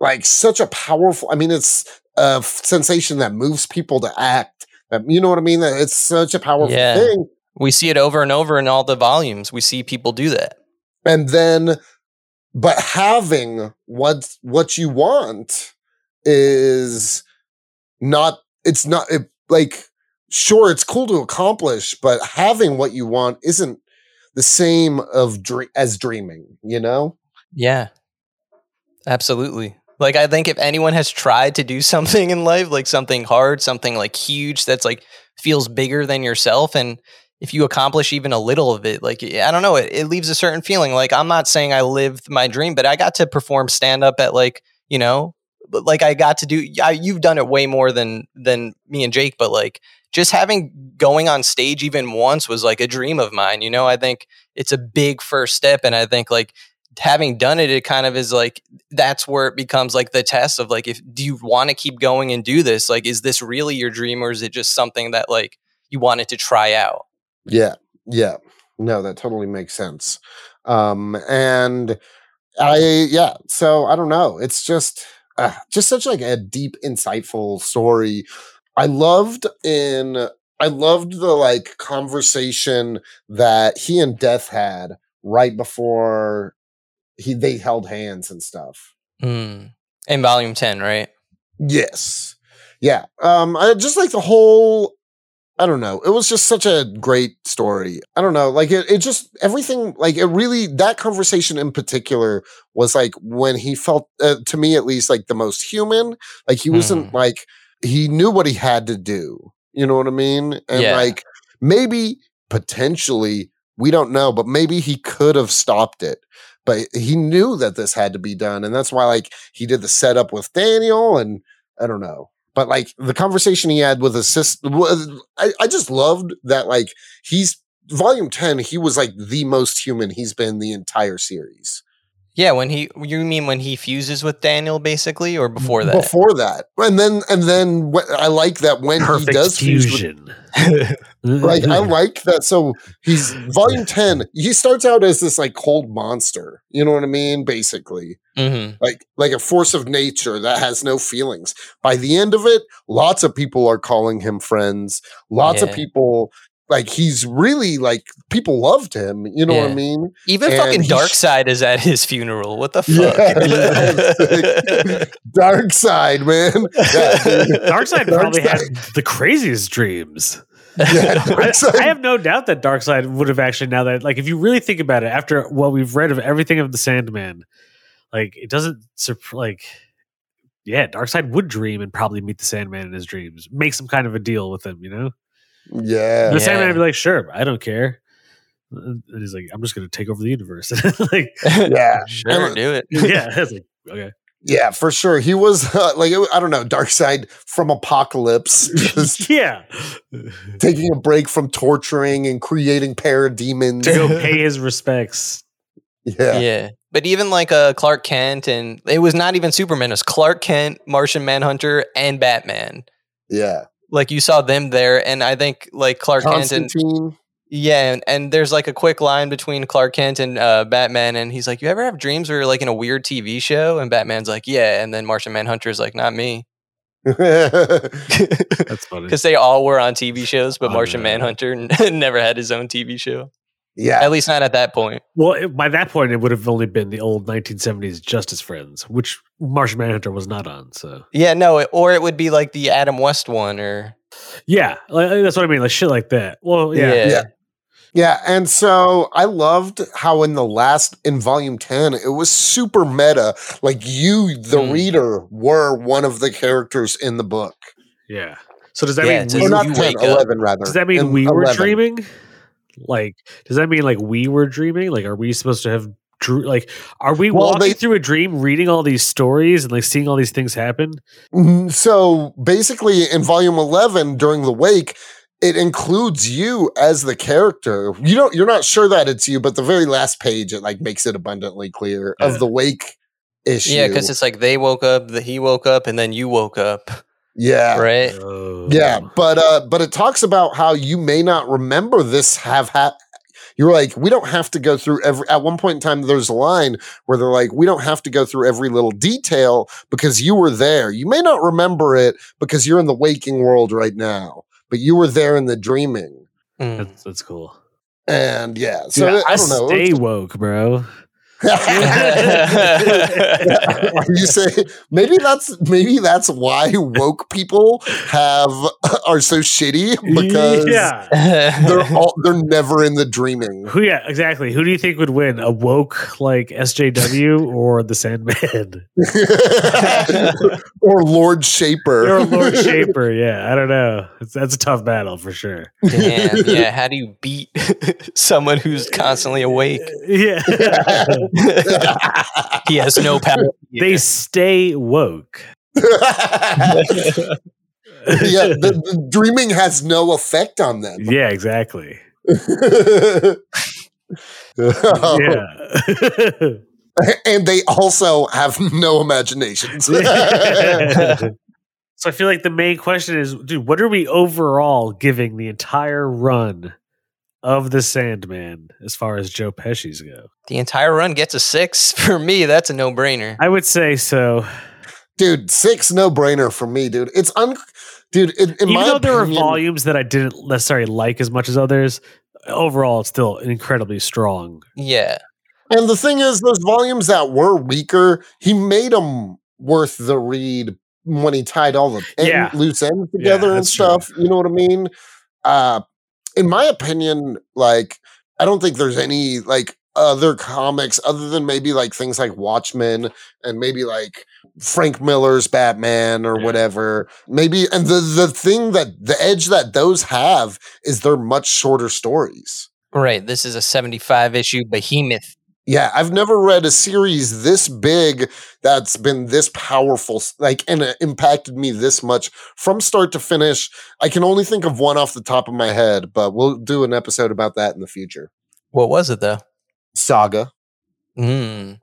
like such a powerful i mean it's a f- sensation that moves people to act that you know what i mean that it's such a powerful Yeah. thing we see it over and over in all the volumes. We see people do that. and then but having what what you want is not it's not it, like sure it's cool to accomplish but having what you want isn't the same of dre- as dreaming you know Yeah, absolutely. Like, I think if anyone has tried to do something in life, like something hard, something like huge, that's like feels bigger than yourself, and if you accomplish even a little of it, like I don't know, it, it leaves a certain feeling. Like I'm not saying I lived my dream, but I got to perform stand up at like you know, like I got to do. I, you've done it way more than than me and Jake, but like just having going on stage even once was like a dream of mine. You know, I think it's a big first step, and I think like having done it, it kind of is like that's where it becomes like the test of like if do you want to keep going and do this? Like, is this really your dream, or is it just something that like you wanted to try out? Yeah yeah. No that totally makes sense. Um and i yeah so i don't know it's just uh, just such like a deep insightful story. I loved in i loved the like conversation that he and death had right before he they held hands and stuff. Mm. In volume ten, right? yes. Yeah um i just like the whole I don't know. It was just such a great story. I don't know. Like it, it just everything like it really that conversation in particular was like when he felt uh, to me at least like the most human. Like he wasn't Hmm. like he knew what he had to do. You know what I mean? And Yeah. like maybe potentially we don't know, but maybe he could have stopped it. But he knew that this had to be done and that's why like he did the setup with Daniel and I don't know but like the conversation he had with his sister I, I just loved that like he's volume 10 he was like the most human he's been the entire series Yeah, when he you mean when he fuses with Daniel basically or before that? before that. And then and then wh- i like that when he Perfect does fuse with- fusion. like i like that. So he's volume 10 he starts out as this like cold monster. You know what i mean? Basically. Hmm like like a force of nature that has no feelings. By the end of it lots of people are calling him friends. Lots of people like he's really like people loved him you know what i mean Even And fucking he sh- is at his funeral. What the Yeah, fuck? Darkseid man yeah, dude. Darkseid probably had the craziest dreams. yeah, I, I have no doubt that Darkseid would have actually now that like if you really think about it after what we've read of everything of the Sandman, like it doesn't like yeah, Darkseid would dream and probably meet the Sandman in his dreams, make some kind of a deal with him, you know. Yeah The Sandman Yeah. would be like, "Sure, I don't care." And he's like, I'm just going to take over the universe. like, Yeah. sure, do it. yeah, it's like, okay. Yeah, for sure. He was uh, like I don't know, Darkseid from Apokolips, just yeah. taking a break from torturing and creating parademons. to go pay his respects. Yeah. Yeah. But even like uh, Clark Kent, and it was not even Superman, it was Clark Kent, Martian Manhunter, and Batman. Yeah. Like you saw them there, and I think like Clark Kent and yeah, and, and there's like a quick line between Clark Kent and uh, Batman, and he's like, "You ever have dreams where you're like in a weird TV show?" And Batman's like, "Yeah," and then Martian Manhunter's like, "Not me," That's funny. because they all were on TV shows, but Oh, Martian no. Manhunter never had his own TV show. yeah. At least not at that point. Well, it, by that point, it would have only been the old 1970s Justice Friends, which Martian Manhunter was not on. So, Yeah, no, it- or it would be like the Adam West one, or yeah, like, that's what I mean. Like shit like that. Well, yeah. Yeah. Yeah. Yeah, and so I loved how in the last in volume 10 it was super meta like you the Mm. reader were one of the characters in the book. Yeah. So does that Yeah, mean it's we Or were, not you 10, wake up. 11 rather. does that mean In we were 11. dreaming? Like, does that mean like we were dreaming? Like, are we supposed to have drew? Like, are we Well, walking they- through a dream, reading all these stories and like seeing all these things happen? Mhm. So basically, in volume eleven, during the wake, it includes you as the character. You don't. You're not sure that it's you, but the very last page it like makes it abundantly clear Yeah. of the wake issue. yeah, because it's like they woke up, the, he woke up, and then you woke up, yeah. right? Oh. Yeah, but uh, but it talks about how you may not remember this have had. You're like, we don't have to go through every. At one point in time, there's a line where they're like, we don't have to go through every little detail because you were there. You may not remember it because you're in the waking world right now, but you were there in the dreaming. Mm. That's, that's cool. And yeah, so Dude, I don't know. Stay woke, bro. Are you saying maybe that's maybe that's why woke people have are so shitty because yeah. they're all they're never in the dreaming. Who? Yeah, exactly. Who do you think would win, a woke like SJW or the Sandman or Lord Shaper. or Lord Shaper? Yeah, I don't know. It's, that's a tough battle for sure. Damn, yeah. How do you beat someone who's constantly awake? Yeah, he has no power. they stay woke. yeah, the, the dreaming has no effect on them. Yeah, exactly. Oh, Yeah. and they also have no imaginations. so I feel like the main question is, dude, what are we overall giving the entire run of the Sandman as far as Joe Pesci's go? The entire run gets a six. For me, that's a no brainer. I would say so. dude, six no brainer for me, dude. It's un, dude. In, in Even my though there were opinion- volumes that I didn't necessarily like as much as others, overall it's still incredibly strong. Yeah. And the thing is, those volumes that were weaker, he made them worth the read when he tied all the end, Yeah. loose ends Yeah, together and that's true. stuff. You know what I mean? Uh, in my opinion, like I don't think there's any like other comics other than maybe like things like Watchmen and maybe like Frank Miller's Batman or Yeah. whatever. Maybe and the the thing that the edge that those have is they're much shorter stories. Right. This is a 75 issue behemoth. Yeah, I've never read a series this big that's been this powerful, like, and it impacted me this much from start to finish. I can only think of one off the top of my head, but we'll do an episode about that in the future. What was it, though? Saga. Mm.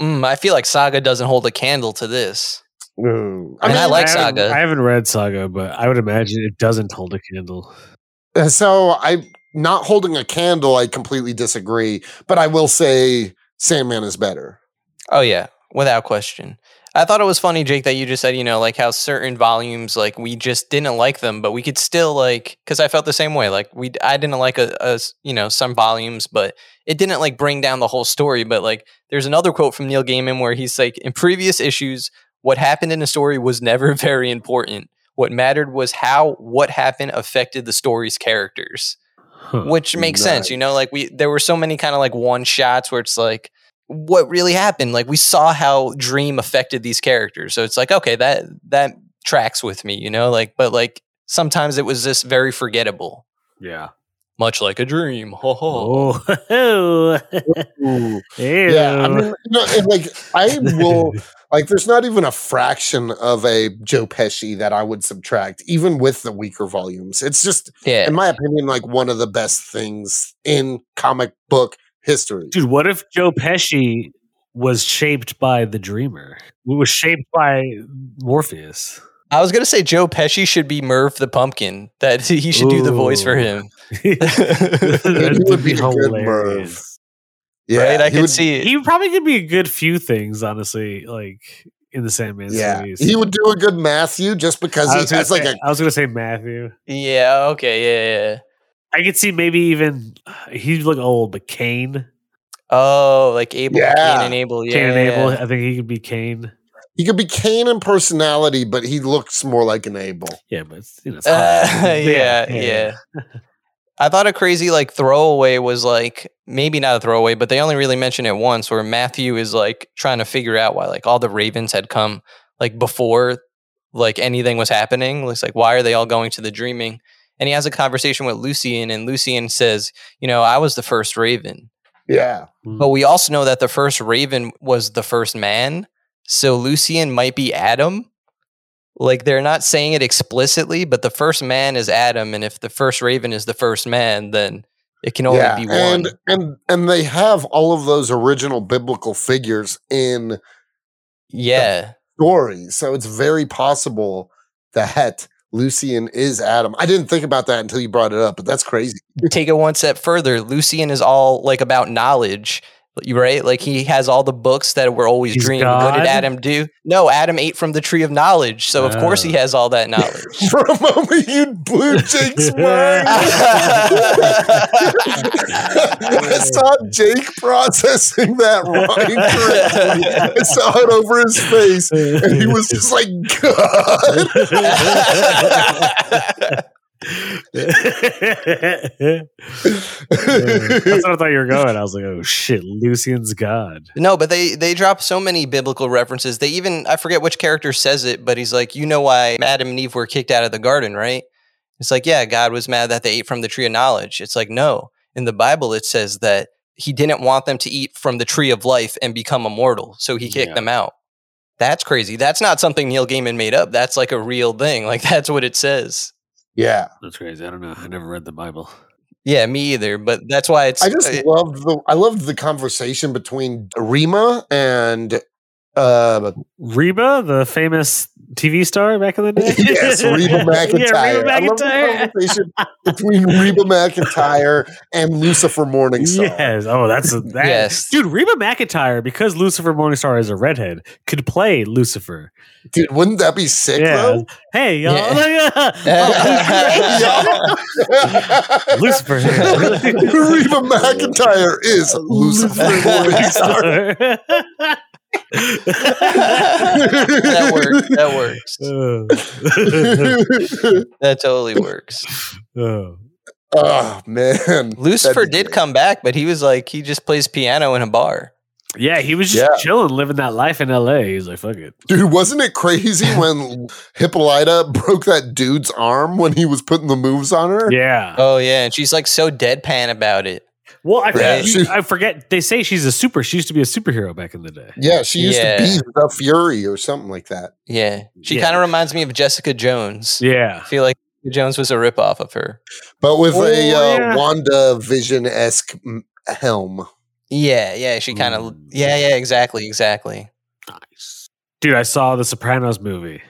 Mm, I feel like Saga doesn't hold a candle to this. I mean, I like haven't- Saga. I haven't read Saga, but I would imagine it doesn't hold a candle. Uh, So I not holding a candle, I completely disagree, but I will say Sandman is better. Oh yeah, without question. I thought it was funny, Jake, that you just said, you know, like how certain volumes, like we just didn't like them, but we could still like, because I felt the same way. Like we, I didn't like a you know, some volumes, but it didn't like bring down the whole story. But like, there's another quote from Neil Gaiman where he's like, in previous issues, what happened in the story was never very important. What mattered was how what happened affected the story's characters Huh. which makes sense you know like we there were so many kind of like one shots where it's like what really happened like we saw how dream affected these characters so it's like okay that that tracks with me you know like but like sometimes it was just very forgettable Yeah. much like a dream. Ho ho. Oh, oh. Yeah, I mean, you know, like I will like. There's not even a fraction of a Joe Pesci that I would subtract, even with the weaker volumes. It's just, Yeah. in my opinion, like one of the best things in comic book history. Dude, what if Joe Pesci was shaped by the dreamer? Who was shaped by Morpheus? I was gonna say Joe Pesci should be Merv the Pumpkin. That he should do the voice for him. that would be a good Merv. Yeah, right? I he can would, see. He probably could be a good few things, honestly, like in the Sandman Yeah, series. he would do a good Matthew just because I he was, gonna like say, a I was gonna say Matthew. yeah. Okay. Yeah. Yeah. I could see maybe even he'd look old, but Cain, Oh, like Abel, Yeah. Cain and Abel. Yeah. Cain and Abel. I think he could be Cain. he could be Cain in personality, but he looks more like an Abel. Yeah, but it's, you know, it's Uh, hard. yeah, yeah. I thought a crazy like throwaway was like maybe not a throwaway, but they only really mention it once where Matthew is like trying to figure out why like all the ravens had come like before like anything was happening. It's like why are they all going to the dreaming? And he has a conversation with Lucien, and Lucien says, you know, I was the first raven. Yeah, hmm. But we also know that the first raven was the first man. So Lucien might be Adam. Like they're not saying it explicitly, but the first man is Adam. And if the first raven is the first man, then it can only yeah, be one. and and and they have all of those original biblical figures in yeah. stories, so it's very possible that Lucien is Adam. I didn't think about that until you brought it up, but that's crazy. Take it one step further. Lucien is all like about knowledge. You right? Like he has all the books that were always He's dreamed. What did Adam do? No, Adam ate from the tree of knowledge. So of course he Oh. has all that knowledge. For a moment, you blew Jake's mind. I saw Jake processing that line correctly. I saw it over his face, and he was just like, "God." That's what I thought you were going. I was like, oh shit, Lucien's God. No, but they they drop so many biblical references. They even I forget which character says it, but he's like, you know why Adam and Eve were kicked out of the garden, right? It's like, yeah, God was mad that they ate from the tree of knowledge. It's like, no, in the Bible it says that he didn't want them to eat from the tree of life and become immortal, so he kicked Yeah. them out. That's crazy. That's not something Neil Gaiman made up. That's like a real thing. Like that's what it says. Yeah. That's crazy. I don't know. I never read the Bible. Yeah, me either. But that's why it's. I just uh, loved the I loved the conversation between Rima and uh Reba, the famous TV star back in the day. yes, Reba McEntire. yeah, Reba I love the McEntire. conversation between Reba McEntire and Lucifer Morningstar. Yes. Oh, that's a that, Yes. dude. Reba McEntire, because Lucifer Morningstar is a redhead, could play Lucifer. Dude, wouldn't that be sick Yeah. though? Hey, y'all. Yeah. Lucifer. Reba McEntire is Lucifer Morningstar. That works. That works. Uh, That totally works. oh. oh man, Lucifer did great. come back, but he was like he just plays piano in a bar. Yeah, he was just Yeah. chilling, living that life in LA. He's like, fuck it. Dude, wasn't it crazy when Hippolyta broke that dude's arm when he was putting the moves on her? Yeah. Oh yeah, and she's like so deadpan about it. Well, I forget, she- I forget. They say she's a super. She used to be a superhero back in the day. Yeah, she used Yeah. to be the Fury or something like that. Yeah, she Yeah. kind of reminds me of Jessica Jones. Yeah. I feel like Jones was a ripoff of her. But with a Oh, uh, yeah. Wanda Vision esque helm. Yeah, yeah, she kind of. Mm. Yeah, yeah, exactly, exactly. Nice. Dude, I saw the Sopranos movie.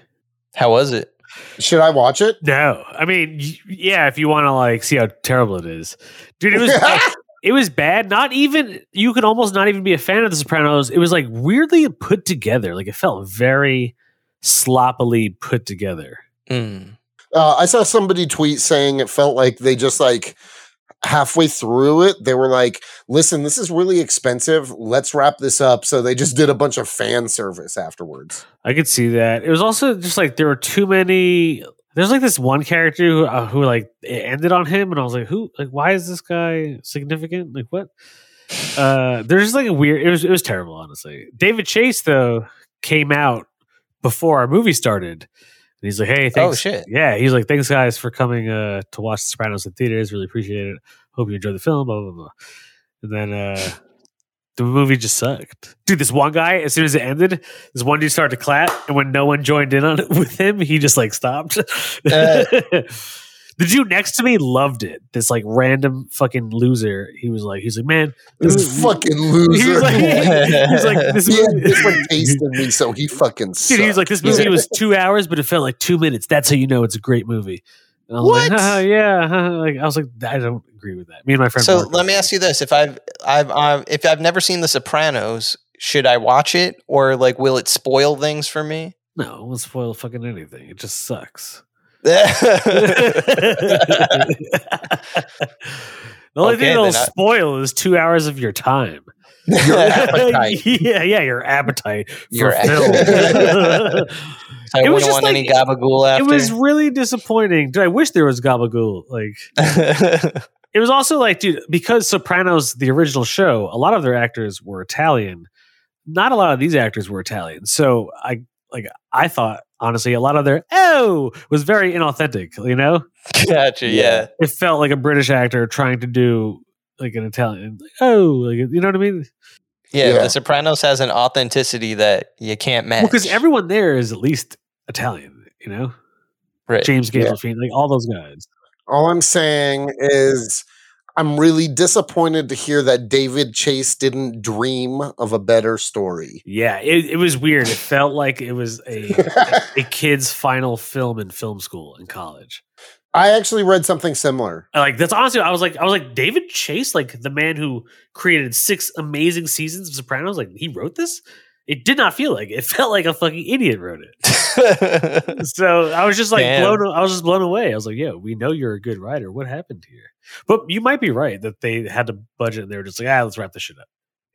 How was it? Should I watch it? No, I mean, yeah, if you want to like see how terrible it is, dude, it was like, it was bad. Not even you could almost not even be a fan of the Sopranos. It was like weirdly put together. Like it felt very sloppily put together. Mm. Uh, I saw somebody tweet saying it felt like they just like halfway through it, they were like, listen, this is really expensive. Let's wrap this up. So they just did a bunch of fan service afterwards. I could see that. It was also just like there were too many. There's like this one character who, uh, who like it ended on him, and I was like, who? Like, why is this guy significant? Like, what? Uh, there's just like a weird. It was it was terrible, honestly. David Chase though came out before our movie started, And he's like, "Hey, thanks." Oh thanks." shit. Yeah, he's like, "Thanks guys for coming uh, to watch The Sopranos in theaters. Really appreciate it. Hope you enjoy the film." Blah blah blah. And then uh, the movie just sucked, dude. This one guy, as soon as it ended, this one dude started to clap, and when no one joined in on it with him, he just like stopped. Uh. the dude next to me loved it. This like random fucking loser. He was like, he's like, man, This movie- fucking He loser. was like, he's like, this he had movie. different taste than me, so he fucking Dude, he was like, this sucked. movie was two hours, but it felt like two minutes. That's how you know it's a great movie. And I was What? Like, "Haha, yeah. Like I was like, I don't agree with that. Me and my friend. So let me ask you this: If I've, I've, uh, if I've never seen The Sopranos, should I watch it, or like, will it spoil things for me? No, it won't spoil fucking anything. It just sucks. the only Okay, thing that'll I- spoil is two hours of your time. Your appetite. yeah, yeah, your appetite for Your film. So I It was just want like- any gabagool after. it was really disappointing. Dude, I wish there was gabagool. Like it was also like, dude, because Sopranos, the original show, a lot of their actors were Italian. Not a lot of these actors were Italian. So I like I thought honestly a lot of their oh was very inauthentic, you know? gotcha. Yeah. It felt like a British actor trying to do like an Italian like, oh, like you know what I mean? yeah, Yeah. The Sopranos has an authenticity that you can't match. Because everyone there is at least Italian, you know? right. James Yeah. Gandolfini, like all those guys. All I'm saying is I'm really disappointed to hear that David Chase didn't dream of a better story. Yeah, it, it was weird. It felt like it was a a kid's final film in film school in college. I actually read something similar. Like that's honestly, I was like, I was like, David Chase, like the man who created six amazing seasons of Sopranos, like he wrote this. It did not feel like it. it felt like a fucking idiot wrote it. So I was just like Damn. blown. I was just blown away. I was like, "Yeah, we know you're a good writer. What happened here?" But you might be right that they had to budget. and They were just like, "Ah, let's wrap this shit up."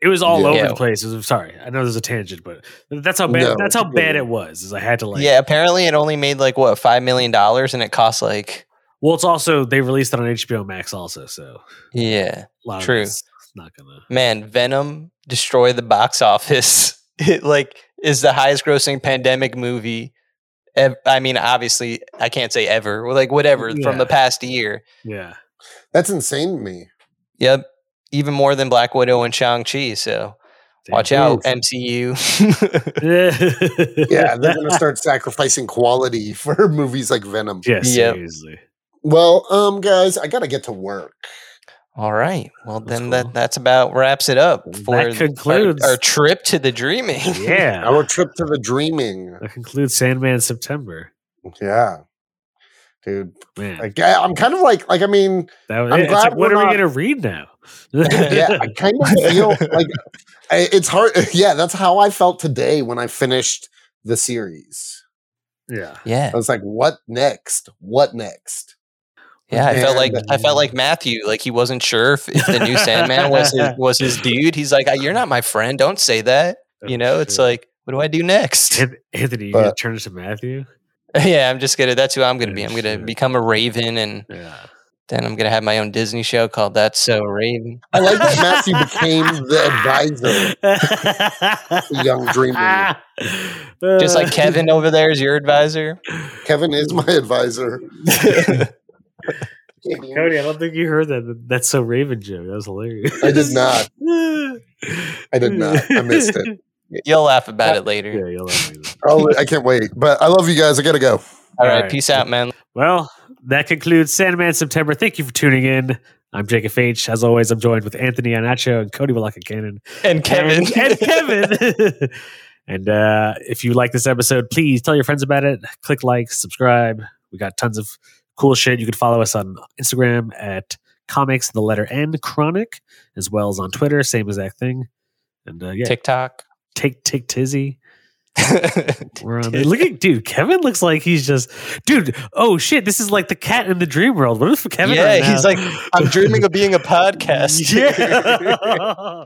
It was all Yeah. over the place. It was, sorry, I know there's a tangent, but that's how bad. No, that's how it's a good bad it was. Is I had to like. yeah, apparently it only made like what five million dollars, and it cost like Well, it's also they released it on HBO Max also, so yeah. a lot True. of it's not gonna. Man, Venom destroyed the box office. It like is the highest grossing pandemic movie. ev- I mean, obviously, I can't say ever. Like whatever Yeah. from the past year. Yeah. That's insane to me. Yep, even more than Black Widow and Shang Chi. So watch out, MCU. Yeah, they're going to start sacrificing quality for movies like Venom. yeah, Yep. Seriously. Well, um, guys, I got to get to work. All right. Well, That's then cool. that that's about wraps it up for That our- concludes- our, trip to the dreaming. Yeah, Our trip to the dreaming. that concludes Sandman September. Yeah. Dude, Man, like, I- I'm kind of like, like, I mean, that was, I'm it's glad like, what we're are we gonna read now? yeah, I kind of feel like I- it's hard. Yeah, that's how I felt today when I finished the series. yeah. yeah. I was like, what next? What next? Yeah, I felt like And- I felt like Matthew, like he wasn't sure if, if the new Sandman was his, was his dude. He's like, ah, "You're not my friend. Don't say that." You know, it's Shit. like, what do I do next? Anthony, you gonna turn to Matthew? yeah, I'm just gonna. That's who I'm gonna be. I'm gonna shit. become a Raven, and Yeah. then I'm gonna have my own Disney show called That's So Raven. I like that Matthew became the advisor to Young Dreamer. Just like Kevin over there is your advisor. Kevin is my advisor. Cody, I don't think you heard that. That's so Raven joke. That was hilarious. I did not. I did not. I missed it. You'll laugh about it later. Yeah, you'll let me know. Oh, I can't wait. But I love you guys. I gotta go. All All right, right. peace out, man. Well, that concludes Sandman September. Thank you for tuning in. I'm Jacob H. As always, I'm joined with Anthony Iannaccio and Cody Walaka Cannon. And Kevin. And, and Kevin. and uh, if you like this episode, please tell your friends about it. Click like, subscribe. We got tons of cool shit. You can follow us on Instagram at comics, the letter N, chronic, as well as on Twitter, same exact thing. And uh, yeah, TikTok. take take tizzy. We're on there. Look at dude. Kevin looks like he's just dude. Oh shit! This is like the cat in the dream world. What if Kevin? yeah, right he's like, I'm dreaming of being a podcast. Yeah.